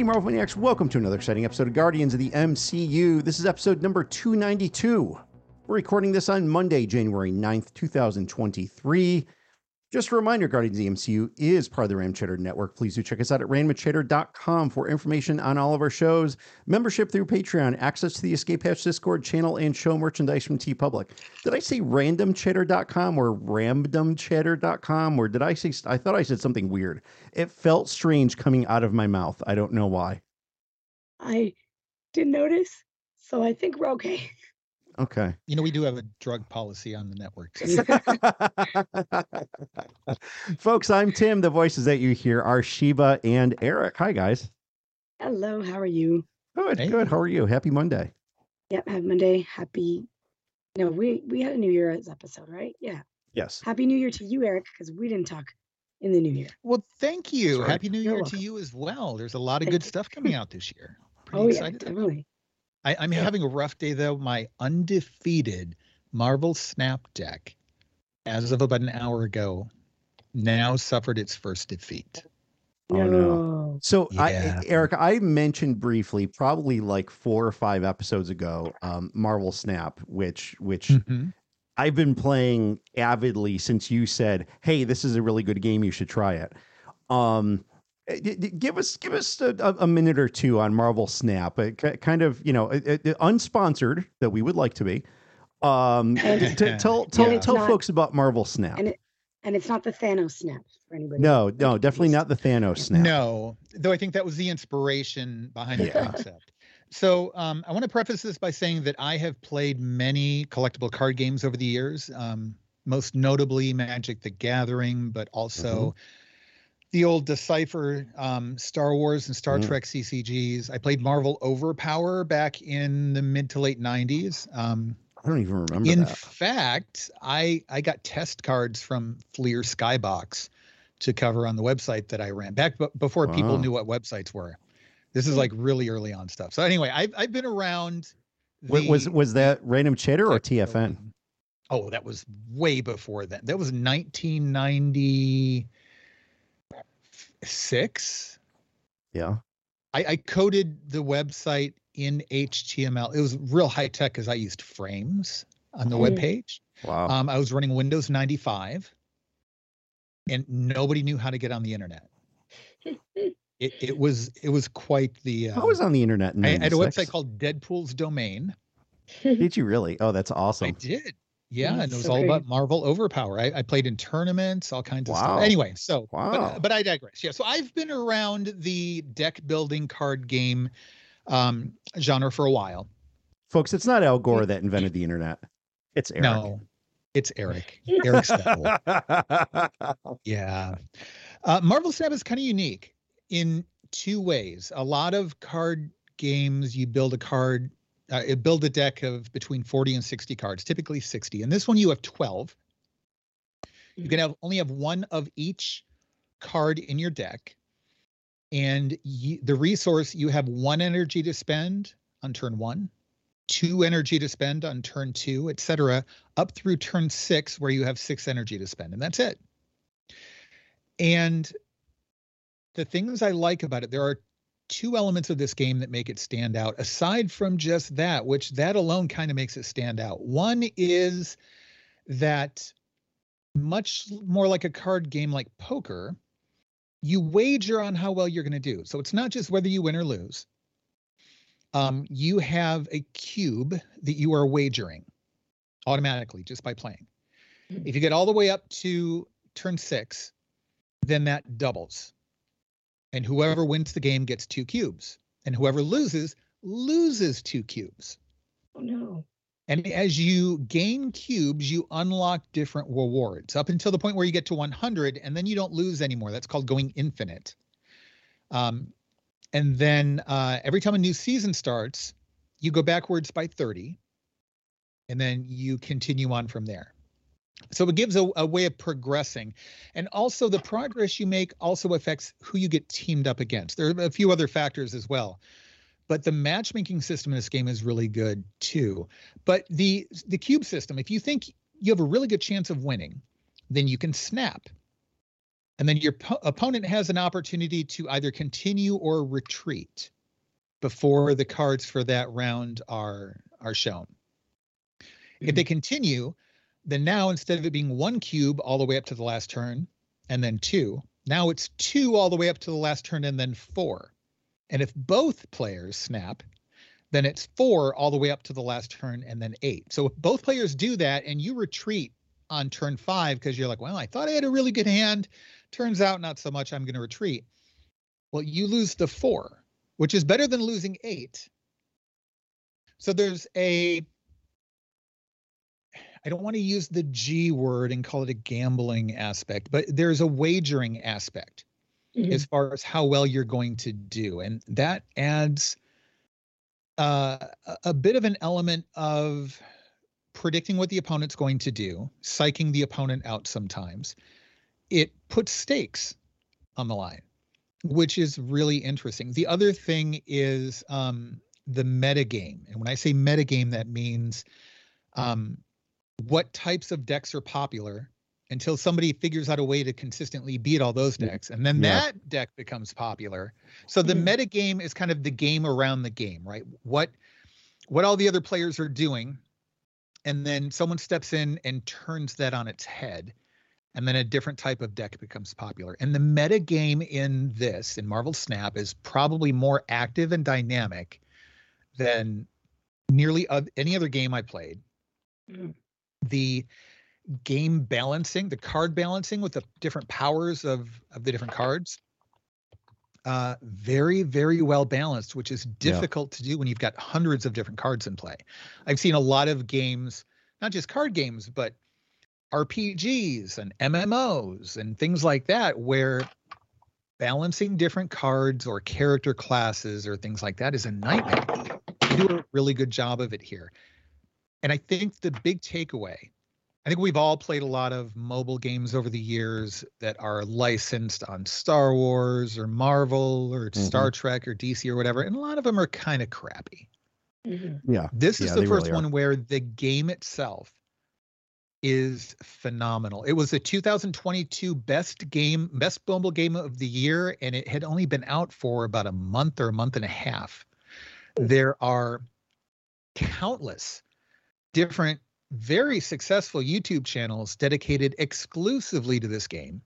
Hey, Marvel Maniacs, welcome to another exciting episode of Guardians of the MCU. This is episode number 292. We're recording this on Monday, January 9th, 2023. Just a reminder Guardians of the MCU is part of the Ram Cheddar Network. Please do check us out at randomcheddar.com for information on all of our shows, membership through Patreon, access to the Escape Hatch Discord channel, and show merchandise from TeePublic. Did I say randomcheddar.com or randomcheddar.com? Or did I say, I thought I said something weird. It felt strange coming out of my mouth. I don't know why. I didn't notice, so I think we're okay. Okay. You know, we do have a drug policy on the network. Folks, I'm Tim. The voices that you hear are Sheba and Eric. Hi, guys. Hello, how are you? Good, Hey. good. How are you? Happy Monday. Yep, happy Monday. Happy. No, we we had a New Year's episode, right? Yeah. Yes. Happy New Year to you, Eric, because we didn't talk in the New Year. well, thank you. Right. Happy New You're Year welcome. to you as well. There's a lot of Thank good you. stuff coming out this year. Oh, Pretty oh yeah, excited. definitely. I, I'm Yeah. having a rough day though. My undefeated Marvel Snap deck, as of about an hour ago, now suffered its first defeat. Oh, no. So, Yeah. I, Eric, I mentioned briefly, probably like four or five episodes ago, um, Marvel Snap, which which Mhm. I've been playing avidly since you said, "Hey, this is a really good game. You should try it." Um, d- d- give us give us a, a- a minute or two on Marvel Snap. It ki- kind of you know it, it- unsponsored that we would like to be. Um, And- t- t- tell tell And tell not- folks about Marvel Snap. And it and it's not the Thanos snap for anybody. No, no, definitely not the Thanos Snap. No, though I think that was the inspiration behind the Yeah. concept. So um, I want to preface this by saying that I have played many collectible card games over the years, um, most notably Magic: The Gathering, but also the old Decipher, um, Star Wars, and Star Mhm. Trek CCGs. I played Marvel Overpower back in the mid to late '90s. Um, I don't even remember in that. fact, I I got test cards from Fleer Skybox to cover on the website that I ran back b- before people knew what websites were. This is like really early on stuff. So anyway, I've I've been around. Wa- was was that Random Cheddar or TFN? Oh, that was way before then. That was 1996. Yeah. I, I coded the website in HTML. It was real high tech because I used frames on the Mm. web page. Wow. Um, I was running Windows 95, and nobody knew how to get on the internet. It, it was it was quite the. I Uh, was on the internet. In I, I had a website called Deadpool's Domain. Did you really? Oh, that's awesome. I did, yeah, That's and it was so all great. about Marvel Overpower. I, I played in tournaments, all kinds of Wow. stuff. Anyway, so Wow. but, but I digress. Yeah, so I've been around the deck building card game um, genre for a while. Folks, it's not Al Gore that invented the internet. It's Eric. No, it's Eric. Eric. Yeah. Uh, Marvel Snap is kind of unique in two ways. A lot of card games, you build a card, uh, build a deck of between 40 and 60 cards, typically 60. And this one, you have 12. You can have only have one of each card in your deck. And you, the resource, you have one energy to spend on turn one, two energy to spend on turn two, etc., up through turn six, where you have six energy to spend. And that's it. And the things I like about it, there are two elements of this game that make it stand out, aside from just that, which that alone kind of makes it stand out. One is that much more like a card game like poker, you wager on how well you're going to do. So it's not just whether you win or lose. Um, you have a cube that you are wagering automatically just by playing. If you get all the way up to turn six, then that doubles. And whoever wins the game gets two cubes. And whoever loses, loses two cubes. Oh no. And as you gain cubes, you unlock different rewards up until the point where you get to 100, and then you don't lose anymore. That's called going infinite. Um, and then uh, every time a new season starts, you go backwards by 30, and then you continue on from there. So it gives a, a way of progressing. And also, the progress you make also affects who you get teamed up against. There are a few other factors as well. But the matchmaking system in this game is really good too. But the the cube system, if you think you have a really good chance of winning, then you can snap. And then your po- opponent has an opportunity to either continue or retreat before the cards for that round are are shown. If they mm-hmm. continue, then now instead of it being one cube all the way up to the last turn and then two, now it's two all the way up to the last turn and then four. And if both players snap, then it's four all the way up to the last turn and then eight. So if both players do that and you retreat on turn five because you're like, well, I thought I had a really good hand. Turns out not so much. I'm going to retreat. Well, you lose the four, which is better than losing eight. So there's a I don't want to use the G word and call it a gambling aspect, but there's a wagering aspect Mhm. as far as how well you're going to do. And that adds uh, a- a bit of an element of predicting what the opponent's going to do, psyching the opponent out sometimes. It puts stakes on the line, which is really interesting. The other thing is um, the metagame. And when I say metagame, that means um, what types of decks are popular until somebody figures out a way to consistently beat all those decks. And then Yeah. that deck becomes popular. So the Mhm. meta game is kind of the game around the game, right? What what all the other players are doing. And then someone steps in and turns that on its head. And then a different type of deck becomes popular. And the meta game in this, in Marvel Snap, is probably more active and dynamic than nearly any other game I played Mhm. The game balancing, the card balancing with the different powers of of the different cards. Uh, very, very well balanced, which is difficult to do when you've got hundreds of different cards in play. I've seen a lot of games, not just card games, but RPGs and MMOs and things like that, where balancing different cards or character classes or things like that is a nightmare. You do a really good job of it here. And I think the big takeaway, I think we've all played a lot of mobile games over the years that are licensed on Star Wars or Marvel or Mhm. Star Trek or DC or whatever, and a lot of them are kind of crappy. Mhm. Yeah. This is Yeah, the first really one where the game itself is phenomenal. It was the 2022 best game, best mobile game of the year, and it had only been out for about a month or a month and a half. There are countless different, very successful YouTube channels dedicated exclusively to this game.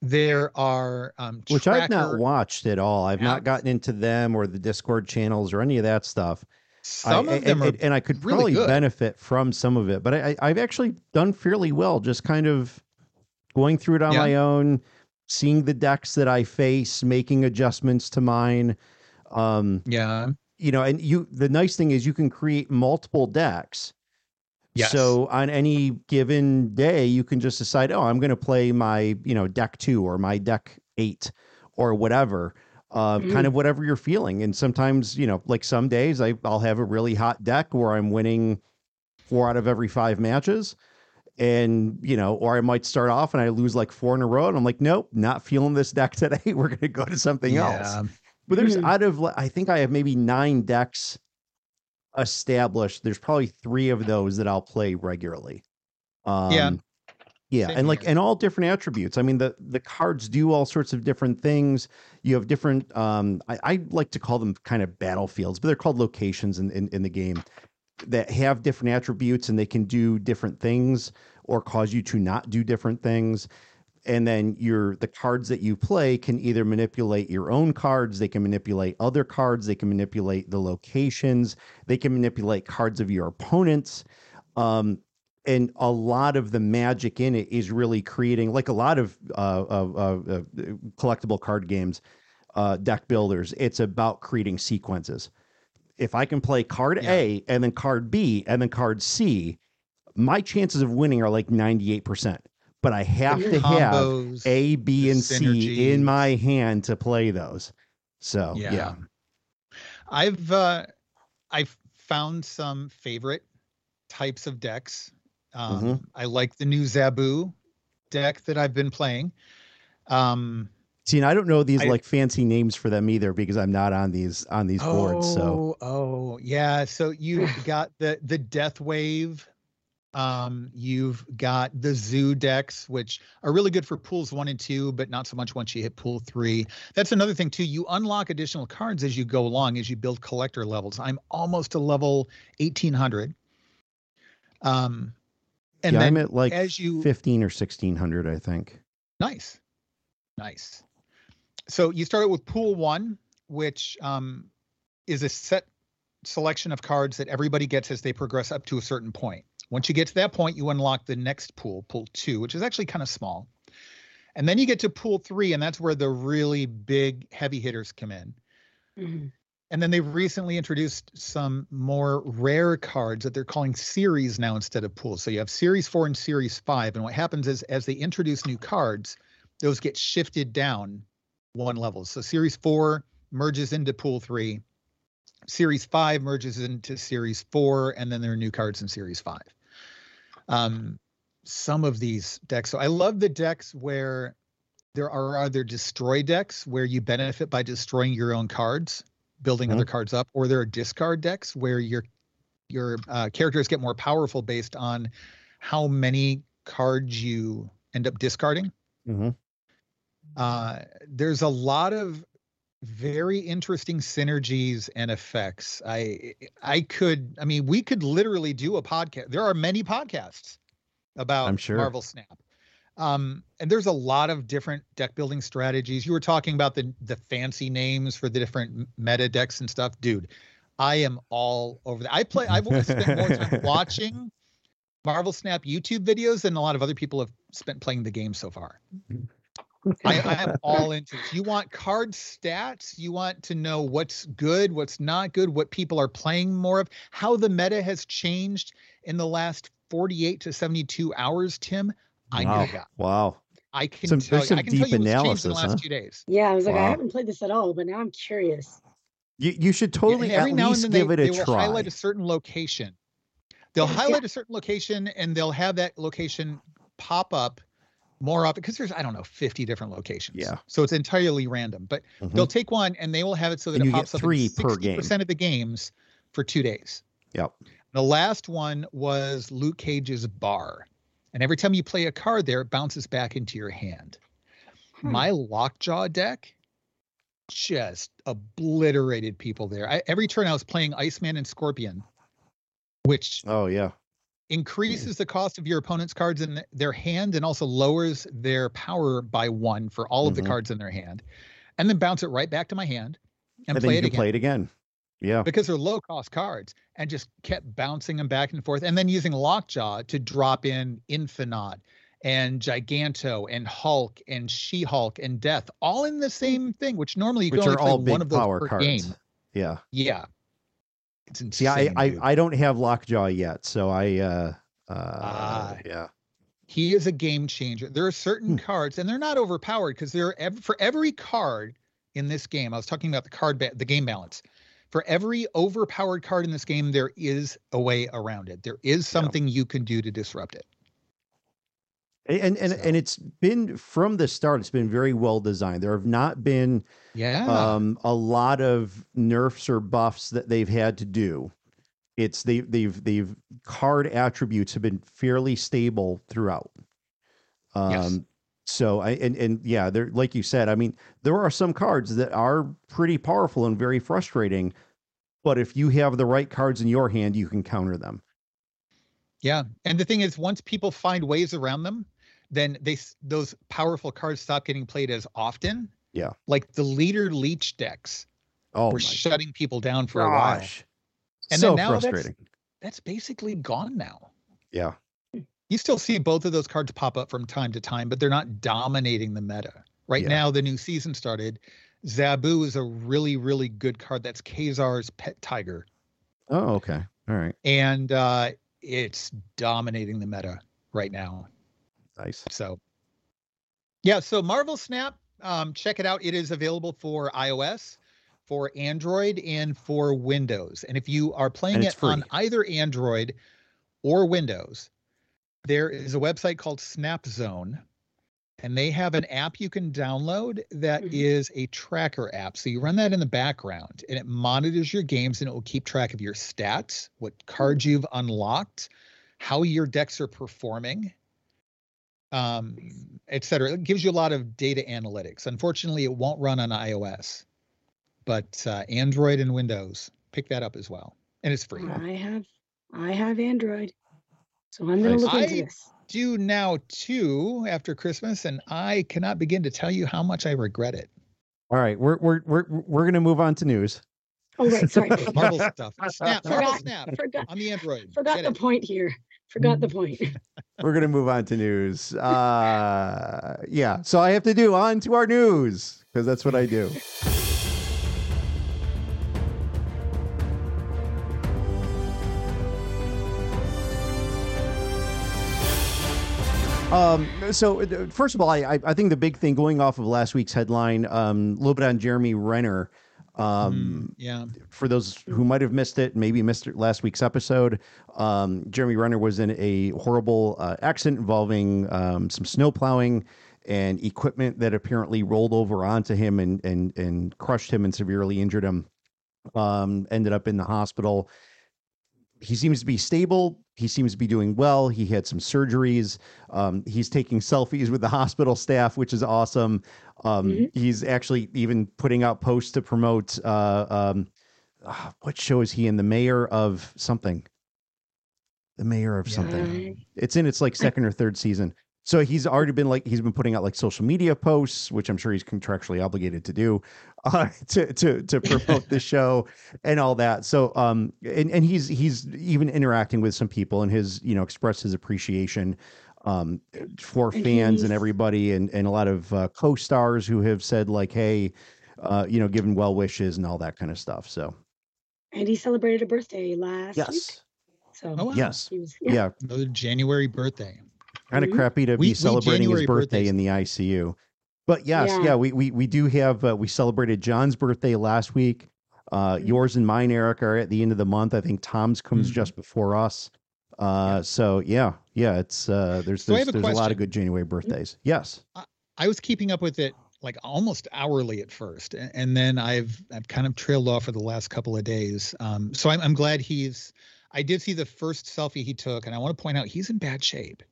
There are um, Which I've not watched at all. I've not gotten into them or the Discord channels or any of that stuff. Some I, of them and, are and I could really probably good. benefit from some of it, but I, I've actually done fairly well, just kind of going through it on Yeah. my own, seeing the decks that I face, making adjustments to mine. Um, yeah. You know, and you the nice thing is you can create multiple decks. Yes. So on any given day, you can just decide, oh, I'm going to play my, you know, deck two or my deck eight or whatever, uh, kind of whatever you're feeling. And sometimes, you know, like some days I, I'll have a really hot deck where I'm winning four out of every five matches. And, you know, or I might start off and I lose like four in a row. And I'm like, nope, not feeling this deck today. We're going to go to something else. But there's Mhm. out of I think I have maybe nine decks established. There's probably three of those that I'll play regularly. Um, Yeah. Yeah, Same and like here. and all different attributes. I mean, the the cards do all sorts of different things. You have different. Um, I, I like to call them kind of battlefields, but they're called locations in, in in the game that have different attributes and they can do different things or cause you to not do different things and then your the cards that you play can either manipulate your own cards they can manipulate other cards they can manipulate the locations they can manipulate cards of your opponents um, and a lot of the magic in it is really creating like a lot of uh, of, of, uh collectible card games uh, deck builders it's about creating sequences if i can play card Yeah. a and then card b and then card c my chances of winning are like 98% but i have to have a, B, and C in my hand to play those. So yeah, I've uh I've found some favorite types of decks. Um Mhm. I like the new Zabu deck that I've been playing. Um See, and I don't know these I- like fancy names for them either because I'm not on these on these boards. So oh, oh, yeah. So you got the the Death Wave Um, you've got the zoo decks, which are really good for pools one and two, but not so much once you hit pool three. That's another thing too. You unlock additional cards as you go along, as you build collector levels. I'm almost to level 1800. Um, and yeah, then I'm at like as you 15 or 1600, I think. Nice. Nice. So you start out with pool one, which um, is a set selection of cards that everybody gets as they progress up to a certain point. Once you get to that point, you unlock the next pool, pool two, which is actually kind of small. And then you get to pool three, and that's where the really big heavy hitters come in. Mhm. And then they've recently introduced some more rare cards that they're calling series now instead of pools. So you have series four and series five. And what happens is as they introduce new cards, those get shifted down one level. So series four merges into pool three, series five merges into series four, and then there are new cards in series five. Um, some of these decks. So I love the decks where there are either destroy decks where you benefit by destroying your own cards, building other cards up, or there are discard decks where your your uh, characters get more powerful based on how many cards you end up discarding. hmm Uh, there's a lot of very interesting synergies and effects. I I could I mean we could literally do a podcast. There are many podcasts about I'm sure. Marvel Snap. Um, and there's a lot of different deck building strategies. You were talking about the the fancy names for the different meta decks and stuff, dude. I am all over that. I play. I've spent more time watching Marvel Snap YouTube videos than a lot of other people have spent playing the game so far. I, I am all into this. You want card stats. You want to know what's good, what's not good, what people are playing more of, how the meta has changed in the last 48 to 72 hours, Tim. I wow. know that. Wow. I can Some- tell there's you. some I can tell deep you what's changed in the last huh? two days. Yeah, I was like, I haven't played this at all, but now I'm curious. You, you should Yeah, totally every at now least and then give they, it a they will try. highlight a certain location. They'll Yeah. highlight a certain location and they'll have that location pop up more often because there's I don't know 50 different locations. Yeah. So it's entirely random. But Mhm. they'll take one and they will have it so that And it you get pops up three per 60% of the games for two days. Yep. The last one was Luke Cage's bar. And every time you play a card there, it bounces back into your hand. Hmm. My Lockjaw deck just obliterated people there. I, every turn I was playing Iceman and Scorpion, which Oh yeah. Increases the cost of your opponent's cards in their hand and also lowers their power by one for all of Mhm. the cards in their hand, and then bounce it right back to my hand and, And, play it again play it again. Yeah. because they're low cost cards and just kept bouncing them back and forth and then using lockjaw to drop in Infinaut and giganto and hulk and she-hulk and death all in the same thing which normally you Which can only all play one of those power per cards. game Yeah. yeah it's insane See, I, I. I don't have Lockjaw yet, so I uh uh Ah. yeah. he is a game changer there are certain Hmm. cards and they're not overpowered because they're ev- for every card in this game i was talking about the card ba- the game balance for every overpowered card in this game there is a way around it there is something you can do to disrupt it And and So- and it's been from the start. It's been very well designed. There have not been yeah um, a lot of nerfs or buffs that they've had to do. It's they they've they've card attributes have been fairly stable throughout. Um, Yes. So I and and yeah, there like you said. I mean, there are some cards that are pretty powerful and very frustrating, but if you have the right cards in your hand, you can counter them. Yeah, and the thing is, once people find ways around them, then they those powerful cards stop getting played as often. Yeah. like the leader leech decks Oh were shutting people down for a while. And so then now that's- frustrating. That's basically gone now. Yeah. You still see both of those cards pop up from time to time, but they're not dominating the meta. Right Yeah. now, the new season started. Zabu is a really, really good card. That's Ka-Zar's pet tiger, Oh, okay. All right. and uh, it's dominating the meta right now. Nice. So, yeah. So Marvel Snap, um, check it out. It is available for iOS, for Android, and for Windows. And if you are playing it free. on either Android or Windows, there is a website called Snap Zone, and they have an app you can download that Mhm. is a tracker app. So you run that in the background, and it monitors your games, and it will keep track of your stats, what cards you've unlocked, how your decks are performing, um, et cetera. It gives you a lot of data analytics. Unfortunately, it won't run on iOS, but uh, Android and Windows pick that up as well, and it's free. I have I have Android, so I'm gonna look into I- this. Do now too after Christmas, and I cannot begin to tell you how much I regret it. All right, we're we're we're we're gonna move on to news. Oh right, sorry. Marvel stuff. Snap, Marvel Forgot- Snap forgot on the Android. forgot Get the it. point here. Forgot the point. We're gonna move on to news. Uh, yeah, so I have to do on to our news because that's what I do. Um, so uh, first of all, I, I I think the big thing going off of last week's headline, um, a little bit on Jeremy Renner. Um, Mm, yeah. for those who might have missed it, maybe missed it last week's episode, um, Jeremy Renner was in a horrible uh, accident involving um, some snow plowing and equipment that apparently rolled over onto him and and and crushed him and severely injured him. Um, ended up in the hospital. He seems to be stable. He seems to be doing well. He had some surgeries. Um, he's taking selfies with the hospital staff, which is awesome. Um, Mhm. He's actually even putting out posts to promote. Uh, um, ah, what show is he in? The mayor of something. The mayor of something. I- It's in its like second or third season. So he's already been like he's been putting out like social media posts, which I'm sure he's contractually obligated to do, uh, to to to promote the show and all that. So um and and he's he's even interacting with some people and his you know expressed his appreciation um for fans and everybody and and a lot of uh, co-stars who have said like hey uh you know given well wishes and all that kind of stuff. So and he celebrated a birthday last week. yes, So Oh, wow. yes, he was yeah. yeah. Another January birthday. Kind of Mhm. crappy to We- be celebrating his birthday birthdays. in the ICU. But yes, yeah, Yeah. we, we we do have uh, we celebrated John's birthday last week. Uh, Mhm. yours and mine, Eric, are at the end of the month. I think Tom's comes Mhm. just before us. Uh, so yeah, yeah, it's uh, there's So there's, a there's a lot of good January birthdays. Yes. I was keeping up with it like almost hourly at first, a- and then I've I've kind of trailed off for the last couple of days. Um, so I'm I'm glad he's. I did see the first selfie he took, and I want to point out he's in bad shape.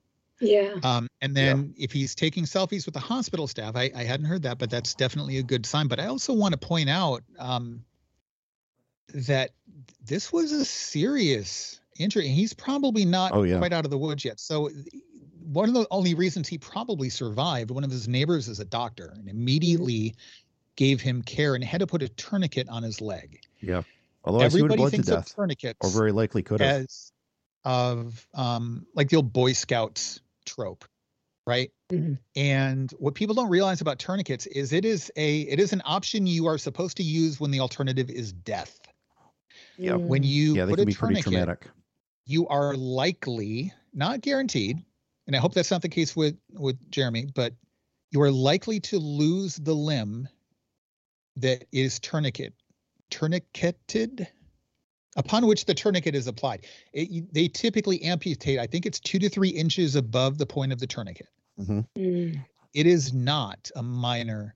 Yeah. Um, and then if he's taking selfies with the hospital staff, I, I hadn't heard that, but that's definitely a good sign. But I also want to point out um, that this was a serious injury, and he's probably not Oh, yeah. quite out of the woods yet. So one of the only reasons he probably survived, one of his neighbors is a doctor, and immediately gave him care and had to put a tourniquet on his leg. Yeah. Otherwise, he would have Everybody bled to thinks of death, tourniquets or very likely could have. as of um like the old boy scouts trope right Mhm. and what people don't realize about tourniquets is it is a it is an option you are supposed to use when the alternative is death Yeah. when you Yeah, they put can a be pretty tourniquet traumatic. you are likely not guaranteed and i hope that's not the case with with jeremy but you are likely to lose the limb that is tourniquet tourniqueted upon which the tourniquet is applied it, they typically amputate i think it's two to three inches above the point of the tourniquet Mm. it is not a minor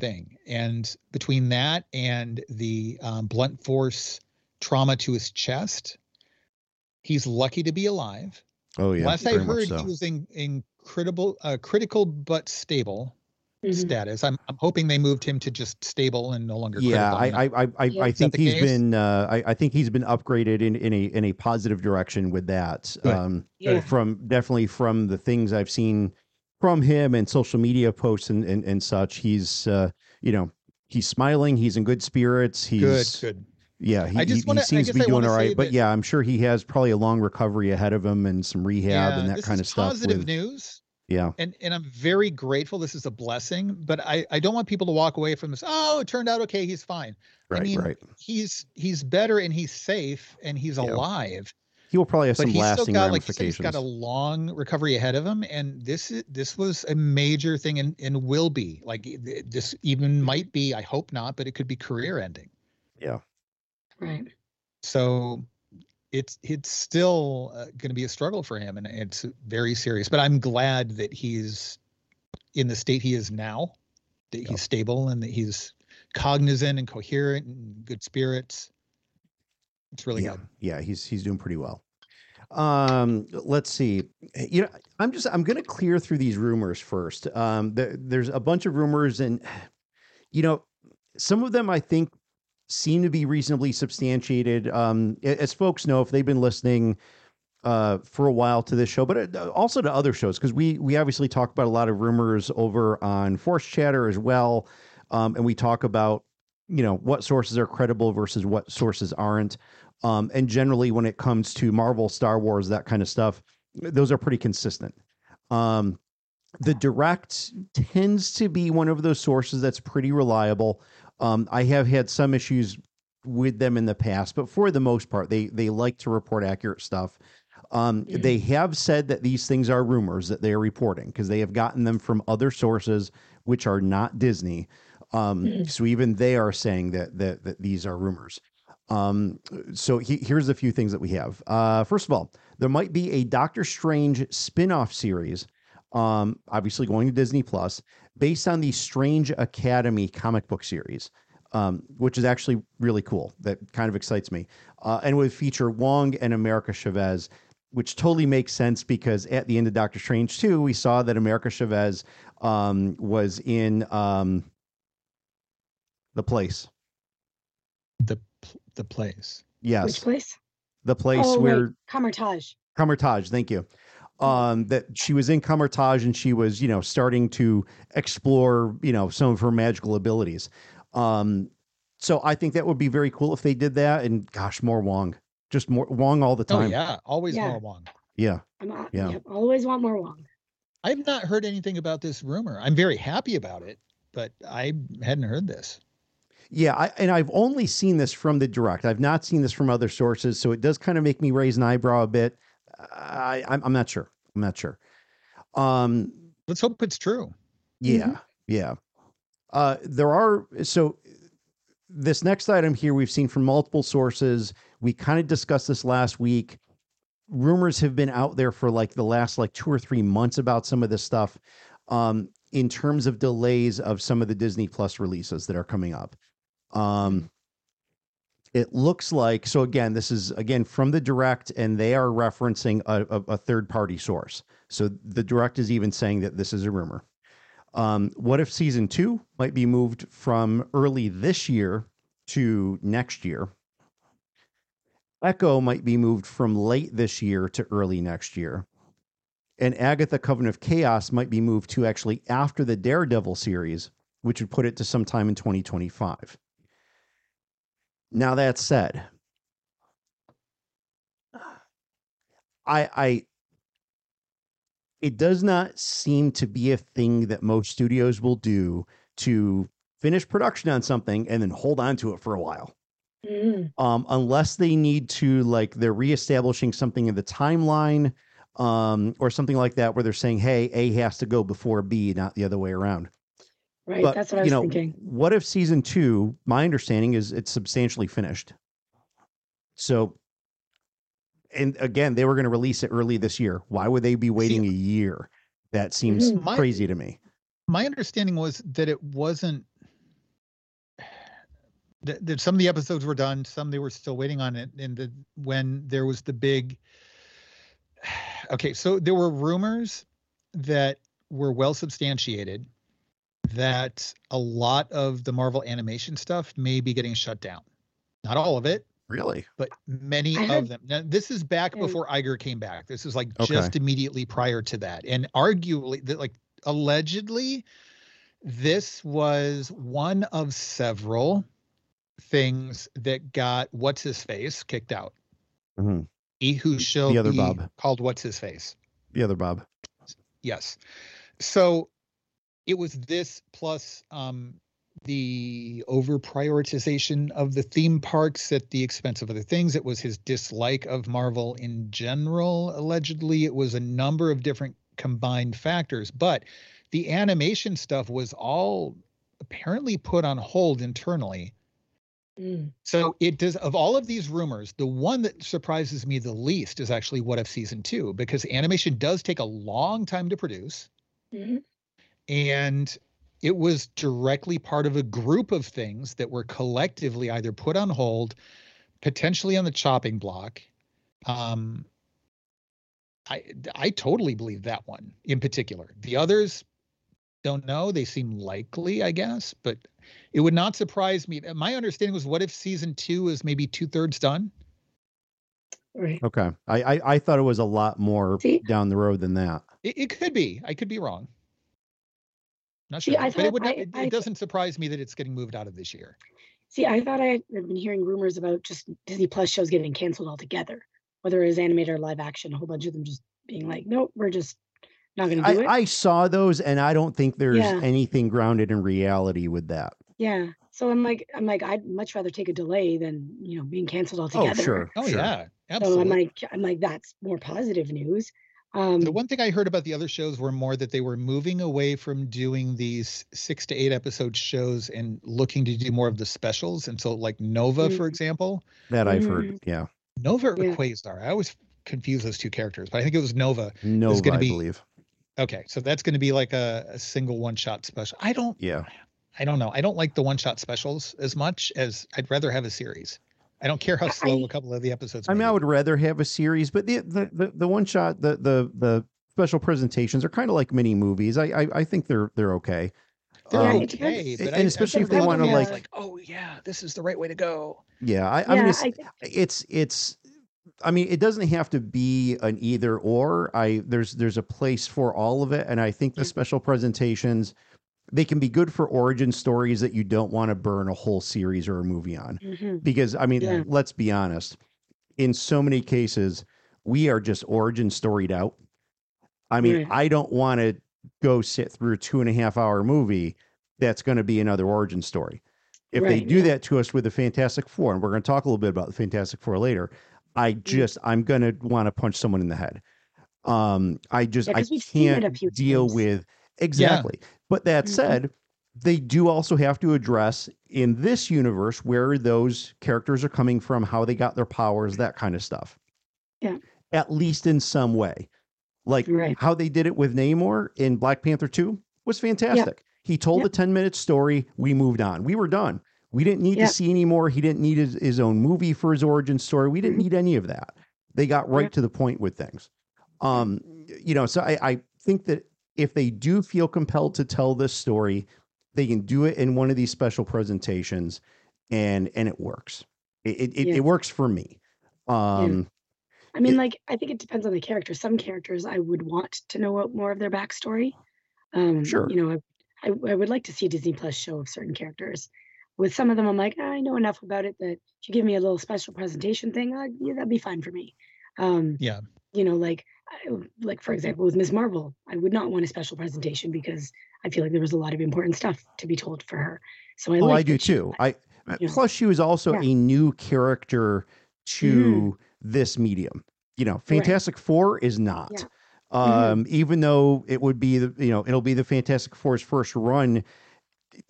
thing. And between that and the um, blunt force trauma to his chest, he's lucky to be alive. Oh yeah. Last I heard, so. he was in, in critical, uh, critical but stable Mhm. status. I'm, I'm hoping they moved him to just stable and no longer. Yeah, critical. I, I, I, I, Yeah. I think that the he's case? been, uh, I, I think he's been upgraded in, in a, in a positive direction with that. Good. Um, Yeah. from definitely from the things I've seen from him and social media posts and, and, and such, he's, uh, you know, he's smiling. He's in good spirits. He's good, good. Yeah, he, I just he- wanna- he I seems to be I doing wanna say. But yeah, I'm sure he has probably a long recovery ahead of him and some rehab and that this kind is of stuff. Positive with- news. Yeah, and and I'm very grateful. This is a blessing, but I I don't want people to walk away from this. Oh, it turned out okay. He's fine. right, mean, right. He's he's better and he's safe and he's Yeah. alive. He will probably have But some he's still lasting got like you said, he's ramifications. got a long recovery ahead of him, and this is this was a major thing and and will be like this even might be. I hope not, but it could be career ending. Yeah. Right. So it's it's still uh, going to be a struggle for him, and it's very serious. But I'm glad that he's in the state he is now, that he's stable and that he's cognizant and coherent and good spirits. It's really yeah, good. yeah, he's he's doing pretty well. Um, let's see. You know, I'm just I'm going to clear through these rumors first. Um, there, there's a bunch of rumors, and you know, some of them I think seem to be reasonably substantiated. Um, as folks know, if they've been listening uh, for a while to this show, but uh, also to other shows, because we we obviously talk about a lot of rumors over on Force Chatter as well, um, and we talk about you know what sources are credible versus what sources aren't. Um, and generally, when it comes to Marvel, Star Wars, that kind of stuff, those are pretty consistent. Um, the direct tends to be one of those sources that's pretty reliable. Um, I have had some issues with them in the past, but for the most part, they they like to report accurate stuff. Um, mm-hmm. They have said that these things are rumors that they are reporting because they have gotten them from other sources, which are not Disney. Um, mm-hmm. So even they are saying that that, that these are rumors. Um, so he, here's a few things that we have. Uh, first of all, there might be a Doctor Strange spin-off series, um, obviously going to Disney Plus, based on the Strange Academy comic book series, um, which is actually really cool. That kind of excites me. Uh, and would feature Wong and America Chavez, which totally makes sense because at the end of Doctor Strange 2, we saw that America Chavez um, was in um, the place. The the place. Yes. Which place? The place oh, where right. Kamar-Taj. Kamar-Taj, thank you. Um, that she was in Kamar-Taj and she was, you know, starting to explore, you know, some of her magical abilities. Um, so I think that would be very cool if they did that. And gosh, more Wong, just more Wong all the oh, time. Oh, yeah, always yeah. more Wong. Yeah. I'm, yeah. Yep, always want more Wong. I've not heard anything about this rumor. I'm very happy about it, but I hadn't heard this. Yeah, I, and I've only seen this from the direct. I've not seen this from other sources, so it does kind of make me raise an eyebrow a bit. I, I'm, I'm not sure. I'm not sure. Um, Let's hope it's true. Yeah, mm-hmm. yeah. Uh, there are so this next item here we've seen from multiple sources. We kind of discussed this last week. Rumors have been out there for like the last like two or three months about some of this stuff. Um, in terms of delays of some of the Disney Plus releases that are coming up. Um, it looks like so again this is again from the direct and they are referencing a, a, a, third party source. So the direct is even saying that this is a rumor. Um, what if season two might be moved from early this year to next year? Echo might be moved from late this year to early next year. And agatha covenant of chaos might be moved to actually after the daredevil series which would put it to sometime in 2025 now that said, I I it does not seem to be a thing that most studios will do to finish production on something and then hold on to it for a while. Mm. Um, unless they need to like they're reestablishing something in the timeline um, or something like that where they're saying, hey, A has to go before B, not the other way around. Right. But, That's what I was know, thinking. What if season two, my understanding is it's substantially finished. So, and again, they were going to release it early this year. Why would they be waiting See, a year? That seems mhm. my, crazy to me. My understanding was that it wasn't that, that some of the episodes were done, some they were still waiting on it. And the when there was the big okay, so there were rumors that were well substantiated that a lot of the Marvel animation stuff may be getting shut down. Not all of it. Really? But many of them. Now, this is back before Iger came back. This is like okay. just immediately prior to that. And arguably, that like allegedly, this was one of several things that got what's his face kicked out. Mm-hmm. He who showed the other Bob called what's his face. The other Bob. Yes. So it was this plus um, the over prioritization of the theme parks at the expense of other things. It was his dislike of Marvel in general. Allegedly, it was a number of different combined factors, but the animation stuff was all apparently put on hold internally. Mm. So it does of all of these rumors, the one that surprises me the least is actually what if season two, because animation does take a long time to produce. Mm-hmm and it was directly part of a group of things that were collectively either put on hold, potentially on the chopping block, um, I I totally believe that one in particular. The others don't know. They seem likely, I guess, but it would not surprise me. My understanding was, what if season two is maybe two thirds done? Right. Okay. I, I I thought it was a lot more See? down the road than that. It, it could be. I could be wrong. Not See, sure, I but it thought- would. Not, I- it, I- it doesn't surprise me that it's getting moved out of this year. See, I thought I had been hearing rumors about just Disney Plus shows getting canceled altogether, whether it was animated or live action. A whole bunch of them just being like, "Nope, we're just not going to do I, it." I saw those and I don't think there's Yeah. anything grounded in reality with that. yeah. So I'm like, I'm like, I'd much rather take a delay than you know being canceled altogether. Oh, altogether. sure. Oh sure. yeah, So. I'm like, I'm like, that's more positive news. Um, The one thing I heard about the other shows were more that they were moving away from doing these six to eight episode shows and looking to do more of the specials. And so, like Nova, for Mhm. example, That I've heard. Mhm. Yeah. Nova or Yeah. Quasar. I always confuse those two characters, but I think it was Nova. No, gonna I be- believe. Okay, so that's going to be like a, a single one shot special. I don't, Yeah. I don't know. I don't like the one shot specials as much as I'd rather have a series. I don't care how slow I- a couple of the episodes. I mean, may I would rather have a series, but the the the, the one shot, the the the special presentations are kind of like mini movies. I I, I think they're they're okay. They're Um, okay, but and I, especially if they wanna, problem is like- oh yeah, this is the right way to go. yeah, I, I yeah, mean, it's, I it's it's. I mean, it doesn't have to be an either or. I there's there's a place for all of it, and I think the special presentations they can be good for origin stories that you don't want to burn a whole series or a movie on. mhm. because I mean, Yeah. let's be honest. In so many cases, we are just origin storied out. I mean, Right. I don't want to go sit through a two and a half hour movie that's going to be another origin story. If they do yeah. that to us with the Fantastic Four, and we're going to talk a little bit about the Fantastic Four later, I Mm. just I'm going to want to punch someone in the head. Um, I just Yeah, I 'cause we've seen it a can't deal times. with exactly. But that Mhm. said, they do also have to address in this universe where those characters are coming from, how they got their powers, that kind of stuff. Yeah. At least in some way. Like Right. how they did it with Namor in Black Panther 2 was fantastic. Yeah. He told Yeah. a 10 minute story. We moved on. We were done. We didn't need Yeah. to see anymore. He didn't need his, his own movie for his origin story. We didn't Mhm. need any of that. They got right to the point with things. Um, you know, so I, I think that if they do feel compelled to tell this story, they can do it in one of these special presentations and and it works. It it, it, Yeah. it works for me. Um I mean, it- like, I think it depends on the character. Some characters I would want to know more of their backstory. Um, Sure. You know, I, I, I would like to see a Disney Plus show of certain characters. With some of them, I'm like, "Ah, I know enough about it that if you give me a little special presentation thing, uh, yeah, that'd be fine for me. Um, Yeah. You know, like, I, like for example, with Ms. Marvel, I would not want a special presentation because I feel like there was a lot of important stuff to be told for her. So I oh, I do too. I Yeah. plus she was also Yeah. a new character to this medium. You know, Fantastic Four is not. Yeah. Um, even though it would be the you know, it'll be the Fantastic Four's first run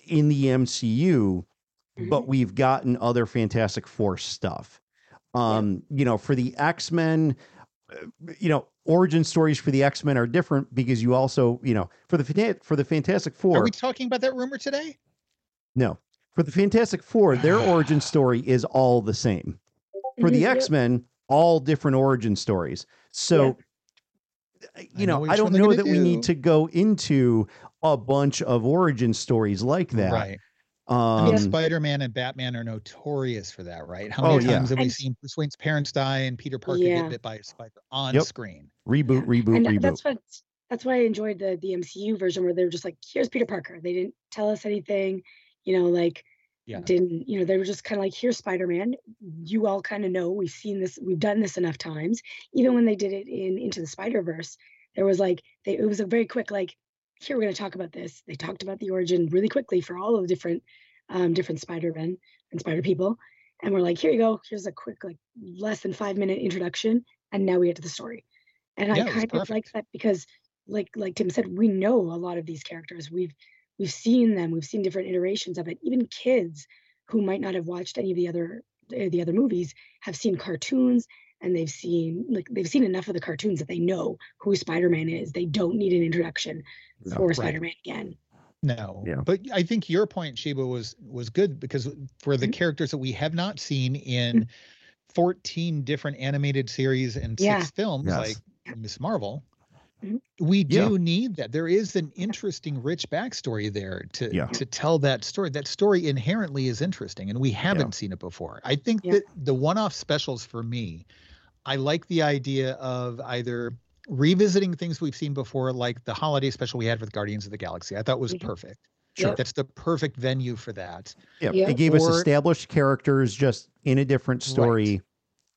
in the MCU, but we've gotten other Fantastic Four stuff. Um, you know, for the X-Men, uh, you know, origin stories for the X-Men are different because you also, you know, for the for the Fantastic Four. Are we talking about that rumor today? no. For the Fantastic Four, their origin story is all the same. For the Mhm. X-Men, all different origin stories. So I you know know, I don't know gonna that we need to go into a bunch of origin stories like that. Right. I mean, Um, Spider-Man and Batman are notorious for that, right? How Oh, many yeah. times have we And- seen Bruce Wayne's parents die and Peter Parker Yeah. get bit by a spider on Yep. screen? reboot, reboot, and reboot. that's what that's why I enjoyed the the MCU version where they're just like, here's Peter Parker. They didn't tell us anything, you know, like Yeah. didn't you know they were just kind of like here's Spider-Man. You all kind of know we've seen this, we've done this enough times. Even when they did it in Into the Spider Verse, there was like they it was a very quick like here we're going to talk about this. They talked about the origin really quickly for all of the different um, different Spider-Men and Spider People, and we're like, here you go. Here's a quick like less than five minute introduction, and now we get to the story. And Yeah, I kind of like that because, like like Tim said, we know a lot of these characters. We've we've seen them. We've seen different iterations of it. Even kids who might not have watched any of the other uh, the other movies have seen cartoons and they've seen like they've seen enough of the cartoons that they know who Spider-Man is. They don't need an introduction No, for right. Spider-Man again. No. Yeah. But I think your point, Sheba, was was good because for the Mhm. characters that we have not seen in 14 different animated series and Yeah. six films, Yes. like Ms. Marvel, Mhm. we do Yeah. need that. There is an interesting, rich backstory there to Yeah. to tell that story. That story inherently is interesting, and we haven't seen it before. I think Yeah. that the one-off specials for me, I like the idea of either revisiting things we've seen before, like the holiday special we had with Guardians of the Galaxy. I thought was Mhm. perfect. Sure. That's the perfect venue for that. Yeah, Yeah. it gave us established characters just in a different story,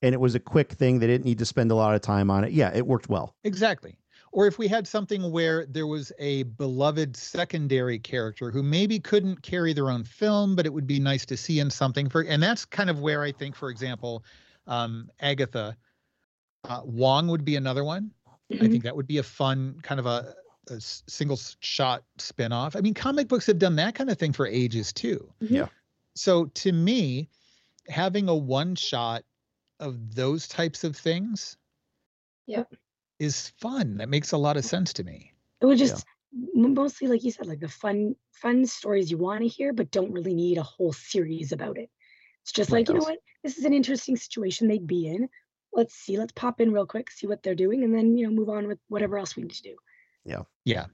and it was a quick thing. They didn't need to spend a lot of time on it. Yeah, it worked well. Exactly. Or if we had something where there was a beloved secondary character who maybe couldn't carry their own film, but it would be nice to see in something for, and that's kind of where I think, for example, um, Agatha uh, Wong would be another one. I Mhm. think that would be a fun kind of a single shot spin-off. I mean, comic books have done that kind of thing for ages too. Yeah. So to me, having a one shot of those types of things Yep. is fun. That makes a lot of sense to me. It would just m- mostly, like you said, like the fun, fun stories you want to hear, but don't really need a whole series about it. It's just Right. like, you know what? This is an interesting situation they'd be in. Let's see. Let's pop in real quick, see what they're doing, and then you know move on with whatever else we need to do. Yeah. Yeah.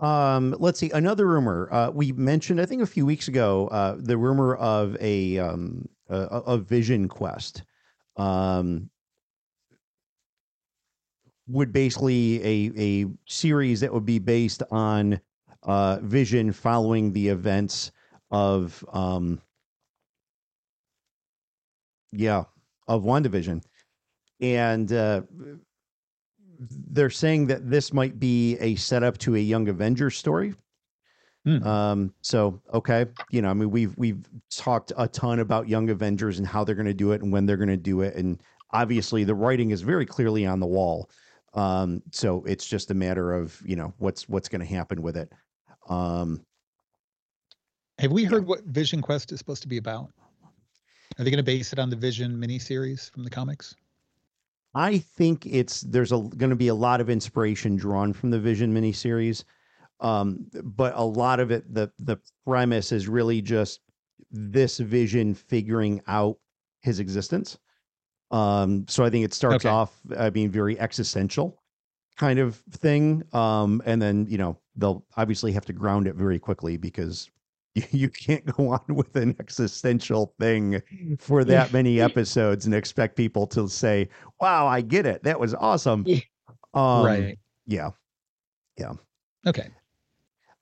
Um, let's see another rumor. Uh, we mentioned, I think, a few weeks ago, uh, the rumor of a um, a, a Vision Quest. Um, would basically a a series that would be based on uh, Vision following the events of um, yeah of WandaVision, and uh, they're saying that this might be a setup to a Young Avengers story. Hmm. Um, so okay, you know, I mean, we've we've talked a ton about Young Avengers and how they're going to do it and when they're going to do it, and obviously the writing is very clearly on the wall. Um, so it's just a matter of you know what's what's going to happen with it. Um, Have we heard what Vision Quest is supposed to be about? Are they going to base it on the Vision miniseries from the comics? I think it's there's a going to be a lot of inspiration drawn from the Vision miniseries, um, but a lot of it the the premise is really just this Vision figuring out his existence. Um, so I think it starts Okay. off, I mean, very existential kind of thing, um, and then you know they'll obviously have to ground it very quickly because you, you can't go on with an existential thing for that many episodes and expect people to say, "Wow, I get it. That was awesome." Yeah. Um, right. Yeah. Yeah. Okay.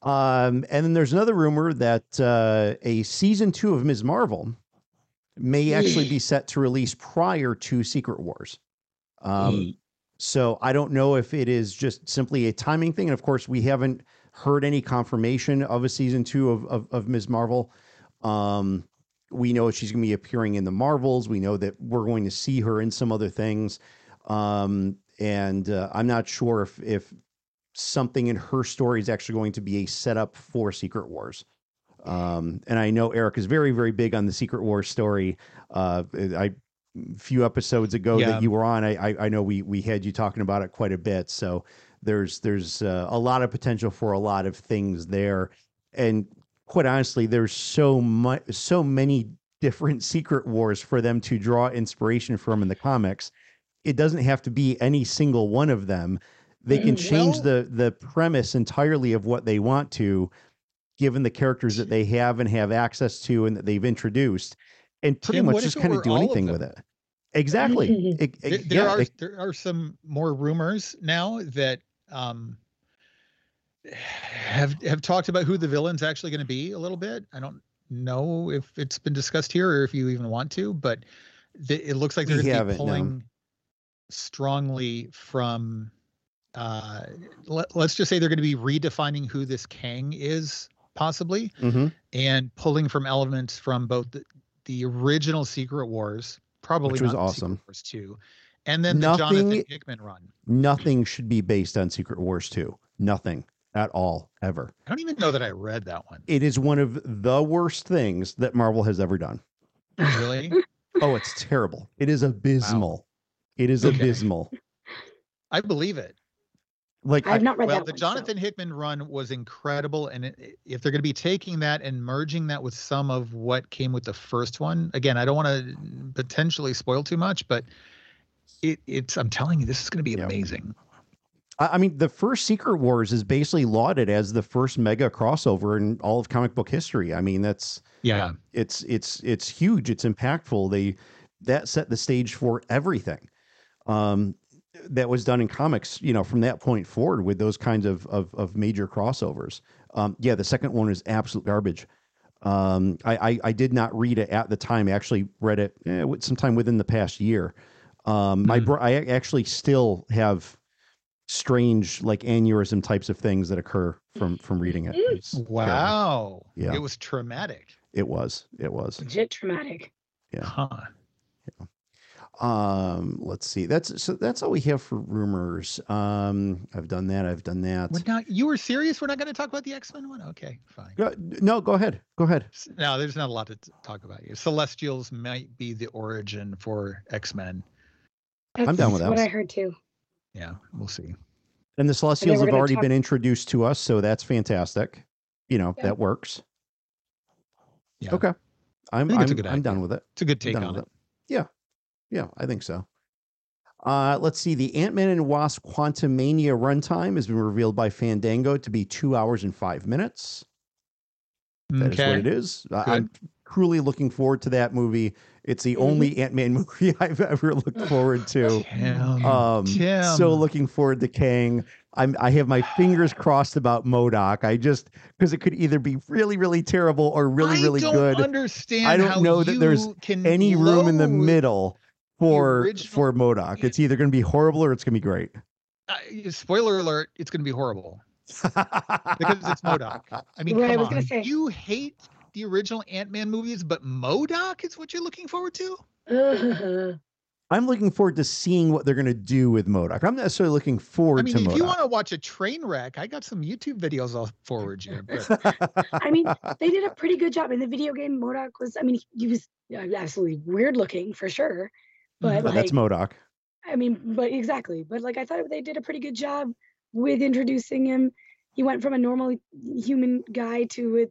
Um, and then there's another rumor that uh, a season two of Ms. Marvel may actually be set to release prior to Secret Wars. Um, so I don't know if it is just simply a timing thing. And of course, we haven't heard any confirmation of a season two of, of, of Ms. Marvel. Um, we know she's going to be appearing in the Marvels. We know that we're going to see her in some other things. Um, and uh, I'm not sure if, if something in her story is actually going to be a setup for Secret Wars. Um, and I know Eric is very, very big on the Secret Wars story. Uh, I few episodes ago Yeah. that you were on, I, I I know we we had you talking about it quite a bit. So there's there's uh, a lot of potential for a lot of things there, and quite honestly, there's so much so many different Secret Wars for them to draw inspiration from in the comics. It doesn't have to be any single one of them. They can Mm, change well- the the premise entirely of what they want to, given the characters that they have and have access to and that they've introduced, and pretty Tim, much just kind of do all of anything with it. Exactly. It- it- There, there yeah, are it- there are some more rumors now that um have have talked about who the villain's actually going to be a little bit. I don't know if it's been discussed here or if you even want to, but the, it looks like they're going to be no. pulling strongly from. Uh, let, let's just say they're going to be redefining who this Kang is, possibly, Mhm. and pulling from elements from both the, the original Secret Wars, probably Which was the Secret awesome. Wars two, and then the Nothing- Jonathan Hickman run. Nothing should be based on Secret Wars 2. Nothing at all, ever. I don't even know that I read that one. It is one of the worst things that Marvel has ever done. Really? Oh, it's terrible. It is abysmal. It is Okay. abysmal. I believe it. Like I, I've not read well, that the one, so- Jonathan Hickman run was incredible, and it, if they're going to be taking that and merging that with some of what came with the first one, again, I don't want to potentially spoil too much, but it, it's I'm telling you, this is going to be Yep. amazing. I I mean, the first Secret Wars is basically lauded as the first mega crossover in all of comic book history. I mean, that's Yeah, it's it's it's huge. It's impactful. They that set the stage for everything um, that was done in comics. You know, from that point forward, with those kinds of of, of major crossovers. Um, yeah, the second one is absolute garbage. Um, I, I I did not read it at the time. I actually read it eh, sometime within the past year. Um, my bro- I actually still have strange like aneurysm types of things that occur from from reading it. Mm. It's terrible. wow. Yeah. it was traumatic. It was. It was. Legit traumatic. Yeah. Huh. Um, let's see. That's so that's all we have for rumors. Um, I've done that. I've done that. We're not. You were serious? We're not going to talk about the X Men one? Okay, fine. Go, no, go ahead. Go ahead. S- No, there's not a lot to talk about here. Celestials might be the origin for X Men. That's down with that. what I heard too. Yeah, we'll see. And the Celestials have already talk- been introduced to us, so that's fantastic. You know, Yeah. that works. Yeah. Okay. I'm I'm, it's a good I'm done with it. It's a good take on with it. Yeah. Yeah, I think so. Uh, let's see. The Ant Man and Wasp Quantumania runtime has been revealed by Fandango to be two hours and five minutes. That is what it is. I- I'm truly looking forward to that movie. It's the Mhm. only Ant Man movie I've ever looked forward to. Tim, Um, Tim. so looking forward to Kang. I'm I have my fingers crossed about MODOK. I just because it could either be really really terrible or really I really don't good. Understand? I don't how know that there's Any room in the middle for original- for MODOK. It's either going to be horrible or it's going to be great. Uh, spoiler alert! It's going to be horrible because it's MODOK. I mean, Right, I come was gonna on. say. You hate the original Ant Man movies, but MODOK is what you're looking forward to. Ugh. I'm looking forward to seeing what they're going to do with MODOK. I'm not necessarily looking forward I mean, to if MODOK. you want to watch a train wreck, I got some YouTube videos I'll forward you. But I mean, they did a pretty good job in the video game. MODOK was, I mean, he was absolutely weird looking for sure. But Mhm. But that's like, MODOK. I mean, but exactly. But like, I thought they did a pretty good job with introducing him. He went from a normal human guy to a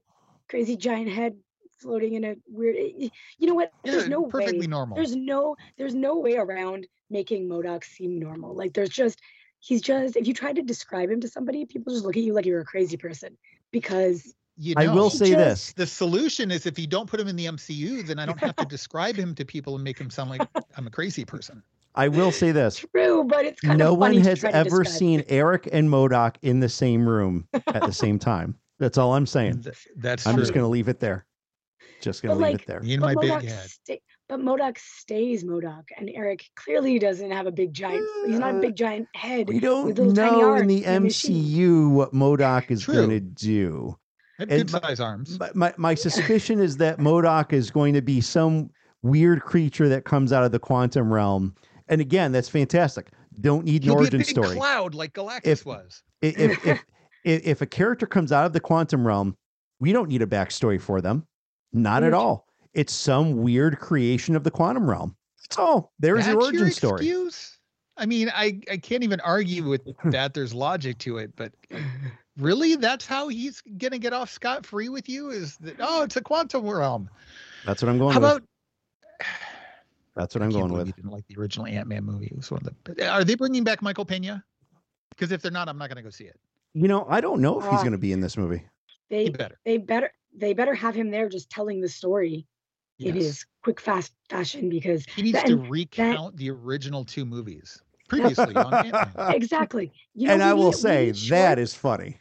crazy giant head floating in a weird. Eh, eh, you know what? There's yeah, no perfectly way. normal. There's no. There's no way around making MODOK seem normal. Like there's just. He's just. If you try to describe him to somebody, people just look at you like you're a crazy person because You I will say just- this. The solution is if you don't put him in the MCU, then I don't have to describe him to people and make him sound like I'm a crazy person. I will say this. true, but it's kind No of one funny to has try ever seen Eric and MODOK in the same room at the same time. That's all I'm saying. Th- That's I'm true. just going to leave it there. Just going But, to leave like, it there. Me and my but big MODOK head. sta- but MODOK stays MODOK, and Eric clearly doesn't have a big giant. He's not a Uh, big giant head. We don't with little tiny know in the and a machine. MCU what MODOK is True. going to do. Have and good my- size arms. My, my, my suspicion is that MODOK is going to be some weird creature that comes out of the quantum realm. And again, that's fantastic. Don't need an He'll origin be a big story. cloud like Galactus If- was. I- If, if, if, if a character comes out of the quantum realm, we don't need a backstory for them. Not at all. It's some weird creation of the quantum realm. That's all. There's your That's origin story. Excuse? I mean, I, I can't even argue with that. There's logic to it, but really, that's how he's gonna get off scot free with you? Is that oh, it's a quantum realm? That's what I'm going How with. about? That's what I'm going with. You didn't like the original Ant Man movie. It was one of the. Are they bringing back Michael Pena? Because if they're not, I'm not gonna go see it. You know, I don't know if he's going to be in this movie. He They better. they better they better have him there just telling the story in Yes. his quick fast fashion because He needs that- to and recount the original two movies previously on exactly. You know, and I will need- we say need that shorts- is funny.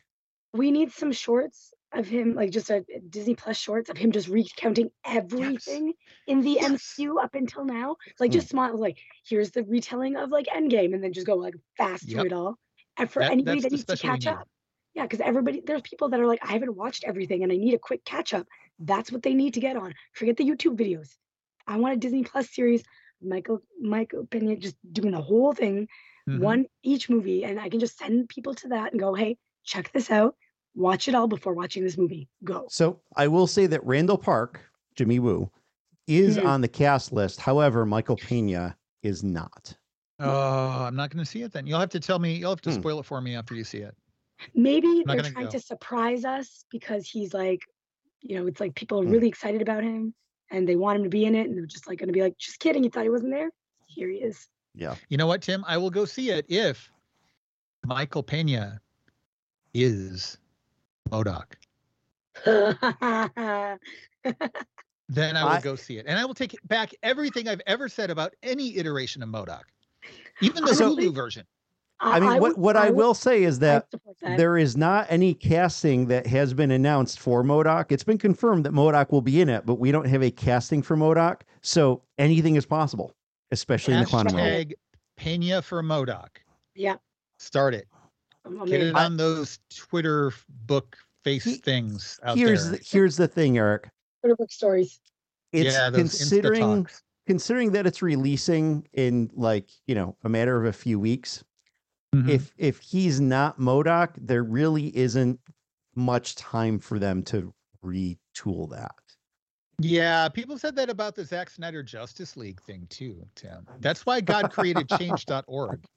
we need some shorts of him, like just a a Disney Plus shorts of him just recounting everything in the Yes. MCU up until now. Like Hmm. just smile, like here's the retelling of like Endgame, and then just go like fast Yep. through it all. And for That- anybody that needs to catch up, yeah, because everybody there's people that are like, I haven't watched everything and I need a quick catch up. That's what they need to get on. Forget the YouTube videos. I want a Disney Plus series. Michael Michael Pena just doing the whole thing Mhm. one each movie and i can just send people to that and go hey check this out watch it all before watching this movie go So I will say that Randall Park, Jimmy Woo, is Mhm. on the cast list. However, Michael Pena is not. Oh, I'm not going to see it then. You'll have to tell me. You'll have to Hmm. spoil it for me after you see it. maybe they're trying go. to surprise us because he's like you know it's like people are Hmm. really excited about him and they want him to be in it and they're just like going to be like just kidding you thought he wasn't there here he is Yeah. You know what, Tim? I will go see it if Michael Pena is MODOK. Then I will I- go see it, and I will take back everything I've ever said about any iteration of MODOK, even the So- Hulu version. I mean, what, would- what I would- will say is that that. there is not any casting that has been announced for MODOK. It's been confirmed that MODOK will be in it, but we don't have a casting for MODOK. So anything is possible, especially in the quantum realm. Hashtag Pena for MODOK. Yeah. Start it. I'm- I'm Get it on those Twitter book face He- things out Here's there. the, here's the thing, Eric. Twitter book stories. It's yeah, those Insta considering talks. Considering that it's releasing in like you know a matter of a few weeks. Mhm. If if he's not Modoc, there really isn't much time for them to retool that. Yeah, people said that about the Zack Snyder Justice League thing too, Tim. That's why God created change.org.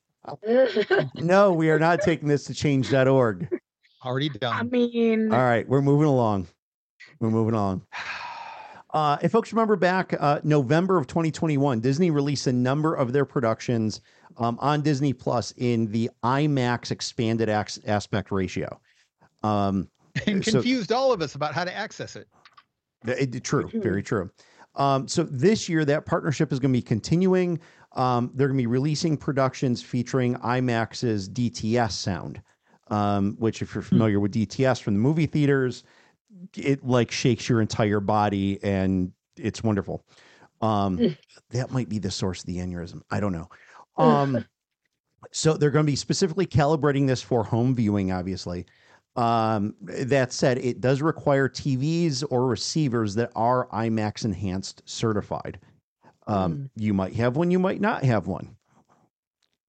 No, we are not taking this to change.org. Already done I mean, All right, we're moving along. We're moving along. Uh, if folks remember back uh, November of 2021, Disney released a number of their productions um, on Disney Plus in the IMAX expanded ax- aspect ratio. Um, And so- confused all of us about how to access it. Th- it- true, very true. Um, so this year, that partnership is going to be continuing. Um, they're going to be releasing productions featuring IMAX's DTS sound, um, which, if you're familiar with DTS from the movie theaters, it like shakes your entire body and it's wonderful. Um, Mm. that might be the source of the aneurysm. I don't know. Um, so they're going to be specifically calibrating this for home viewing, obviously. Um, that said, it does require TVs or receivers that are IMAX enhanced certified. Um, Mm. You might have one, you might not have one.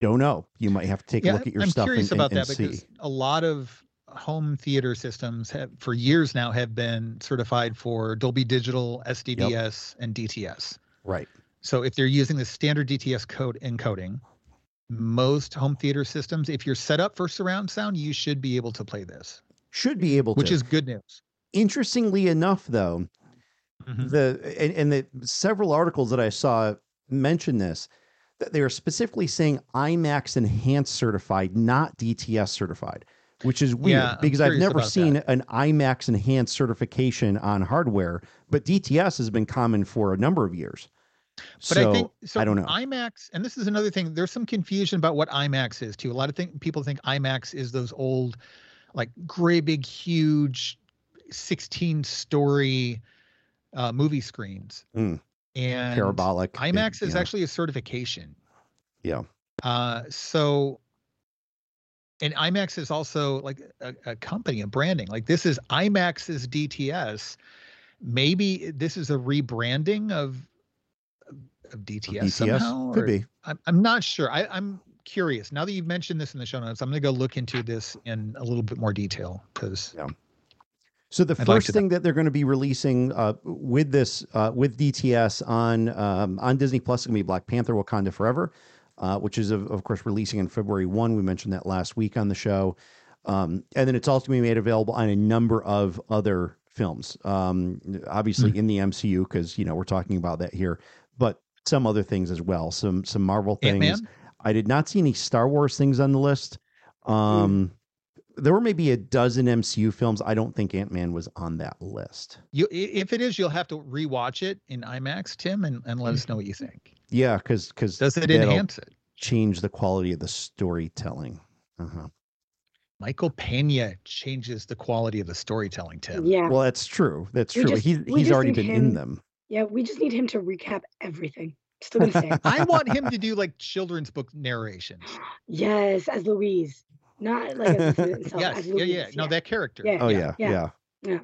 Don't know. You might have to take a look at your I'm stuff curious and, about and, that and see. because a lot of home theater systems have for years now have been certified for Dolby Digital, SDDS, and DTS. Right. So if they're using the standard DTS code encoding, most home theater systems, if you're set up for surround sound, you should be able to play this, Should be able which to. Which is good news. interestingly enough, though, Mhm. the and, and the several articles that I saw mention this that they are specifically saying IMAX enhanced certified, not DTS certified, which is weird Yeah, because I've never seen that. an IMAX enhanced certification on hardware, but DTS has been common for a number of years. But so I think so. I don't know. IMAX, and this is another thing. There's some confusion about what IMAX is too. A lot of think, people think IMAX is those old, like gray, big, huge, 16 story uh, movie screens. Mm. And parabolic. IMAX is yeah. actually a certification. Yeah. Uh, so, and IMAX is also like a, a company, a branding. Like this is IMAX's DTS. Maybe this is a rebranding of of DTS, DTS somehow. could or- be. I'm, I'm not sure. I, I'm curious. Now that you've mentioned this in the show notes, I'm going to go look into this in a little bit more detail because Yeah. So the I'd first to- thing that they're going to be releasing uh, with this uh, with DTS on um, on Disney Plus is going to be Black Panther: Wakanda Forever, uh, which is of, of course releasing in February one. We mentioned that last week on the show, um, and then it's also going to be made available on a number of other films. Um, obviously Hmm. in the MCU because you know we're talking about that here, but some other things as well. Some some Marvel things. Man. I did not see any Star Wars things on the list. Um, There were maybe a dozen MCU films. I don't think Ant Man was on that list. You, if it is, you'll have to rewatch it in IMAX, Tim, and, and let us know what you think. Yeah, because because Does it enhance it? change the quality of the storytelling? Uh-huh. Michael Pena changes the quality of the storytelling, Tim. yeah, Well, that's true. That's We true. just- he's he's already need been in them. yeah. We just need him to recap everything. Still gonna say I want him to do like children's book narrations. yes as Luis, not like as himself, yes, as yeah, Luis. yeah. No, that character. Yeah. Oh yeah, yeah. yeah.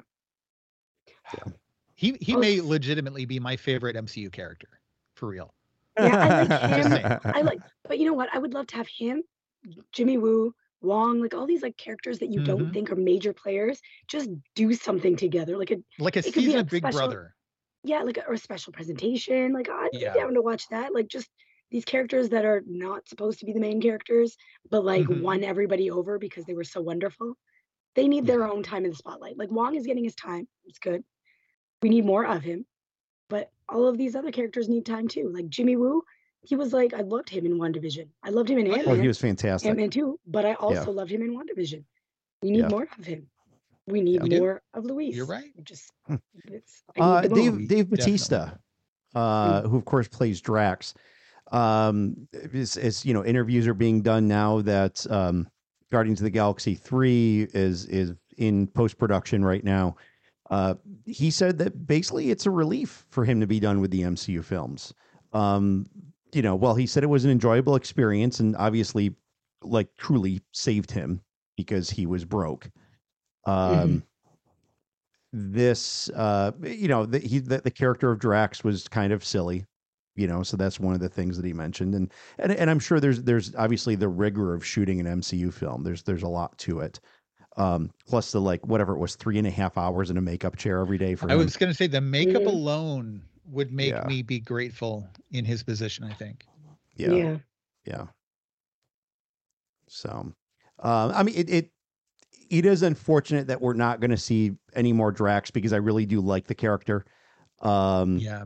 He he Oh, may legitimately be my favorite MCU character, for real. Yeah, I like Just him. I like, but you know what? I would love to have him, Jimmy Woo, Wong, like all these like characters that you don't Mhm. think are major players, just do something together. Like a Like a It could be season a of Big special- Brother. yeah, like a, or a special presentation. Like I'd Yeah. be down to watch that. Like just these characters that are not supposed to be the main characters, but like Mhm. won everybody over because they were so wonderful. They need their own time in the spotlight. Like Wong is getting his time. It's good. We need more of him. But all of these other characters need time too. Like Jimmy Woo, he was like I loved him in WandaVision. I loved him in Ant Well, Man. he was fantastic. Ant Man too, but I also loved him in WandaVision. We need Yeah. more of him. We need Yeah. more of Luis. You're right. Just Hmm. it's Uh, Dave bone. Dave Batista, uh, who of course plays Drax, um, is, is you know interviews are being done now that um, Guardians of the Galaxy three is is in post production right now. Uh, he said that basically it's a relief for him to be done with the MCU films. Um, you know, well, he said it was an enjoyable experience and obviously, like, truly saved him because he was broke. Um, this uh you know the, he the, the character of drax was kind of silly you know so that's one of the things that he mentioned and and, and i'm sure there's there's obviously the rigor of shooting an mcu film there's there's a lot to it um plus the like whatever it was three and a half hours in a makeup chair every day for I him was going to say the makeup alone would make Yeah. me be grateful in his position. I think. yeah yeah. yeah so um i mean it it it is unfortunate that we're not going to see any more drax because i really do like the character um Yeah.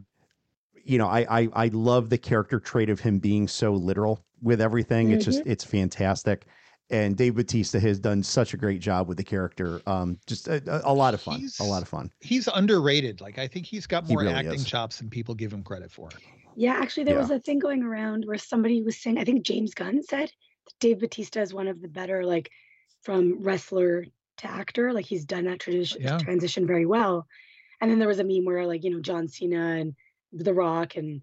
you know, I, I I love the character trait of him being so literal with everything. It's just it's fantastic, and Dave Batista has done such a great job with the character. Um, just a, a, a lot of fun, He's- a lot of fun. He's underrated. Like I think he's got He more really acting is. chops than people give him credit for. Yeah, actually, there Yeah. was a thing going around where somebody was saying, I think James Gunn said that Dave Batista is one of the better, like, from wrestler to actor. Like, he's done that tradition Yeah. transition very well. And then there was a meme where, like, you know, John Cena and The Rock, and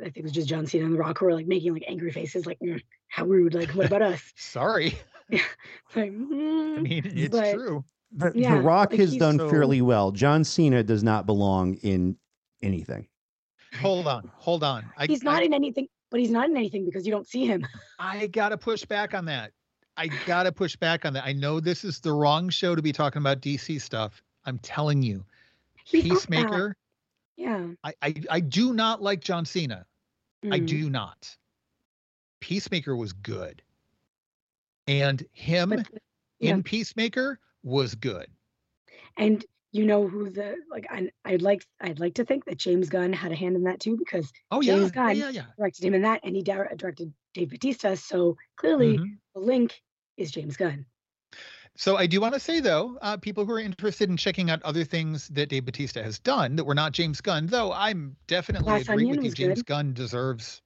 I think it was just John Cena and The Rock who were like making like angry faces, like, "Mm, how rude. Like, what about us? Sorry. Like, I "Mm." mean, it's But- true. The, Yeah, the Rock like has done so- fairly well. John Cena does not belong in anything. Hold on. Hold on. I, he's not I, in anything, but he's not in anything because you don't see him. I gotta push back on that. I gotta push back on that. I know this is the wrong show to be talking about DC stuff. I'm telling you, He's not. Peacemaker. Yeah. I, I I do not like John Cena. I Mm. do not. Peacemaker was good, and him But, yeah. in Peacemaker was good. and you know who the like I, i'd like i'd like to think that james gunn had a hand in that too because Oh James yeah, Gunn. yeah, yeah. directed him in that and he dir- directed dave batista so clearly Mhm. the link is james gunn So I do want to say though, uh, people who are interested in checking out other things that Dave Batista has done that were not James Gunn, though I'm definitely Glass agree Onion with you. James good. Gunn deserves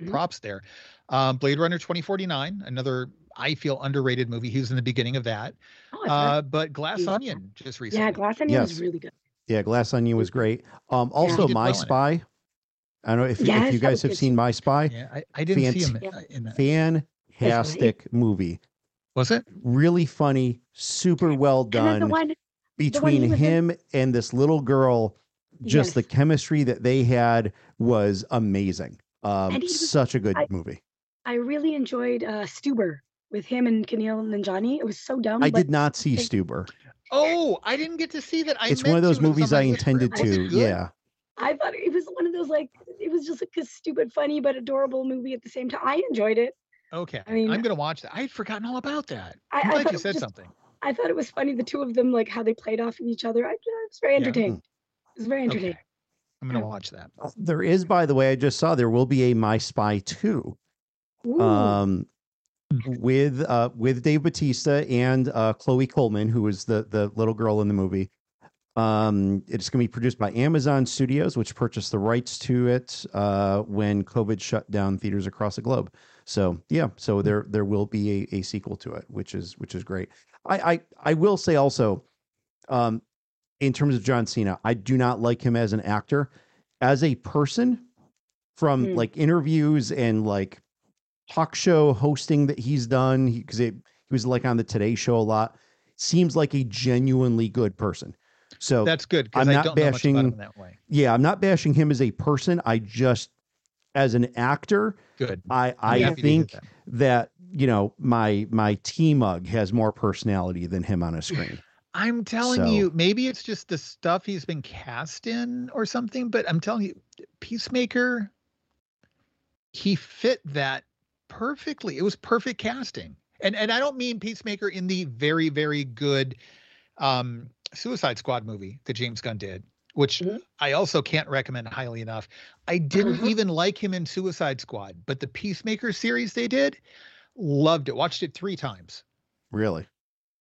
Mhm. props there. Um, Blade Runner 2049, another I feel underrated movie. He was in the beginning of that. oh, Uh, but Glass Yeah. Onion just recently. yeah glass onion was really good Yeah, Glass Onion was great. Um, also, did My well in it. Spy. I don't know if, Yes, if you guys have good seen. My Spy. Yeah, I, I didn't see him Fant- uh, in that. Fantastic movie. Was it? Really funny, super well and then done. the one between he was in- him and this little girl just the chemistry that they had was amazing um was- such a good I- movie i really enjoyed uh stuber with him and Kumail Nanjiani. It was so dumb. i did not see they- stuber Oh, I didn't get to see that. I it's one of those to. It was movies i intended forever. Was it to good? yeah I thought it was one of those like it was just like a stupid, funny but adorable movie at the same time. I enjoyed it. Okay, I mean- I'm gonna watch that. I had forgotten all about that. I- I'm I glad thought you said was- something. I thought it was funny the two of them like how they played off of each other. I, I was very Yeah. entertained. It was very entertaining. Okay, I'm gonna watch that. there is by the way i just saw there will be a my spy 2 Ooh. um with uh with dave batista and uh chloe coleman who was the the little girl in the movie um it's going to be produced by amazon studios which purchased the rights to it uh when covid shut down theaters across the globe so yeah so there there will be a, a sequel to it which is which is great i i i will say also um in terms of john cena i do not like him as an actor as a person from Hmm. like interviews and like talk show hosting that he's done because he, he was like on the Today Show a lot. Seems like a genuinely good person. So That's good I'm I not don't know much about him bashing- that way. yeah, I'm not bashing him as a person. I just as an actor, Good. I I happy to hear think that. that you know my my T mug has more personality than him on a screen. I'm telling So- you, maybe it's just the stuff he's been cast in or something, but I'm telling you, Peacemaker, he fit that perfectly. It was perfect casting. And and I don't mean Peacemaker in the very, very good um Suicide Squad movie that James Gunn did, which Mhm. I also can't recommend highly enough. I didn't Mhm. even like him in Suicide Squad, but the Peacemaker series they did, loved it. Watched it three times. Really?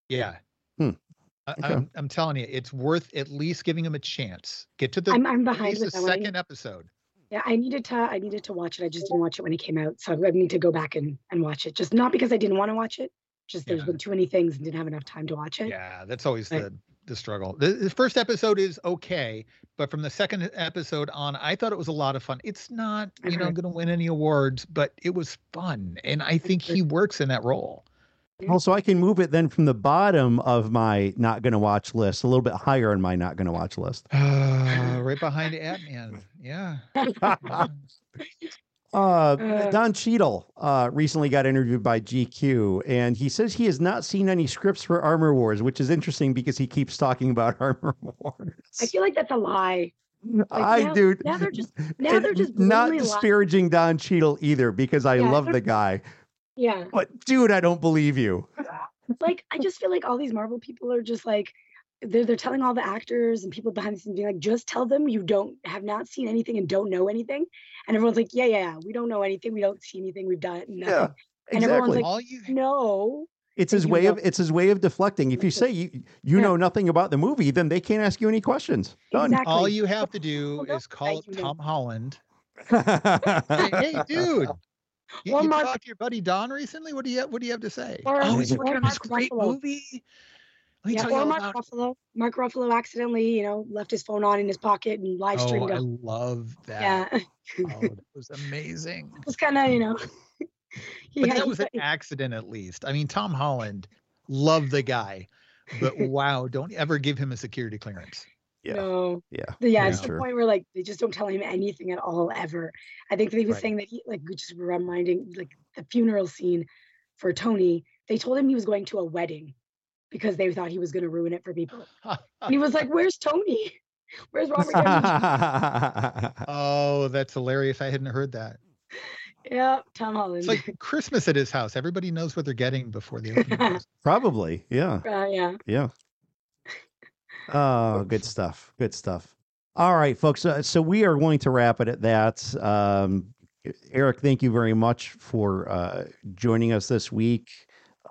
Yeah. Hmm. I, Okay. I'm, I'm telling you, it's worth at least giving him a chance. Get to the, I'm I'm behind the with that one. Second episode. Yeah, I needed to I needed to watch it. I just didn't watch it when it came out. So I need to go back and, and watch it. Just not because I didn't want to watch it. Just there's Yeah. been too many things and didn't have enough time to watch it. Yeah, that's always Right. the the struggle. The, the first episode is okay, but from the second episode on, I thought it was a lot of fun. It's not, I've you know, heard. going to win any awards, but it was fun, and I think he works in that role. Also, I can move it then from the bottom of my not going to watch list a little bit higher in my not going to watch list. Uh, right behind Ant Man. Yeah. Uh, Uh. Don Cheadle uh, recently got interviewed by GQ, and he says he has not seen any scripts for Armor Wars, which is interesting because he keeps talking about Armor Wars. I feel like that's a lie. I now- do. now they're just- now they're just not blatantly lying. disparaging Don Cheadle either because I Yeah, love the guy. Yeah. But dude, I don't believe you. Like I just feel like all these Marvel people are just like they're they're telling all the actors and people behind the scenes being like, just tell them you don't have not seen anything and don't know anything. And everyone's like, Yeah, yeah, yeah, we don't know anything, we don't see anything, we've done nothing. Yeah, And everyone's exactly. like, All you No. it's his you way of know- it's his way of deflecting. If you say you you Yeah. know nothing about the movie, then they can't ask you any questions. Done. Exactly. all you have to do Well, is call up you know. Tom Holland. Say, hey, dude. You, Or you talked to your buddy Don recently. What do you What do you have to say? Or- oh, um, he's or working on this great Ruffalo. movie. Let me Yeah, tell or all Mark about. Ruffalo. Mark Ruffalo accidentally, you know, left his phone on in his pocket and live oh, streamed. Oh, I it. love that. Yeah. Oh, that was amazing. it was kind of, you know. he But that was an accident, at least. I mean, Tom Holland, love the guy, but wow, don't ever give him a security clearance. Yeah. No. Yeah. But yeah, Yeah. it's the True. point where like they just don't tell him anything at all ever. I think that he was Right. saying that he like just reminding like the funeral scene for Tony. They told him he was going to a wedding because they thought he was going to ruin it for people. And he was like, "Where's Tony? Where's Robert Downey?" Jr.?" oh, that's hilarious. I hadn't heard that. yeah, Tom Holland. It's like Christmas at his house. Everybody knows what they're getting before the opening. Probably. Yeah. uh, yeah. Yeah. Oh, good stuff. Good stuff. All right, folks. Uh, so we are going to wrap it at that. Um, Eric, thank you very much for uh, joining us this week.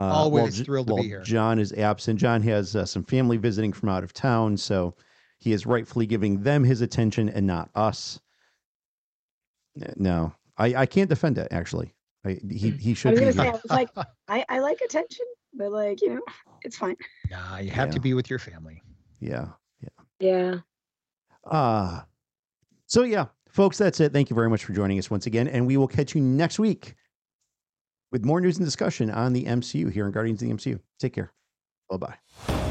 Uh, Always J- thrilled to be here. John is absent. John has uh, some family visiting from out of town, so he is rightfully giving them his attention and not us. No, I, I can't defend it. Actually, I, he he I should was be gonna say, I was like, I, I like attention, but like, you know, it's fine. nah, you have Yeah. to be with your family. Yeah. Yeah. Uh so yeah, folks, that's it. Thank you very much for joining us once again, and we will catch you next week with more news and discussion on the MCU here in Guardians of the MCU. Take care. Bye bye.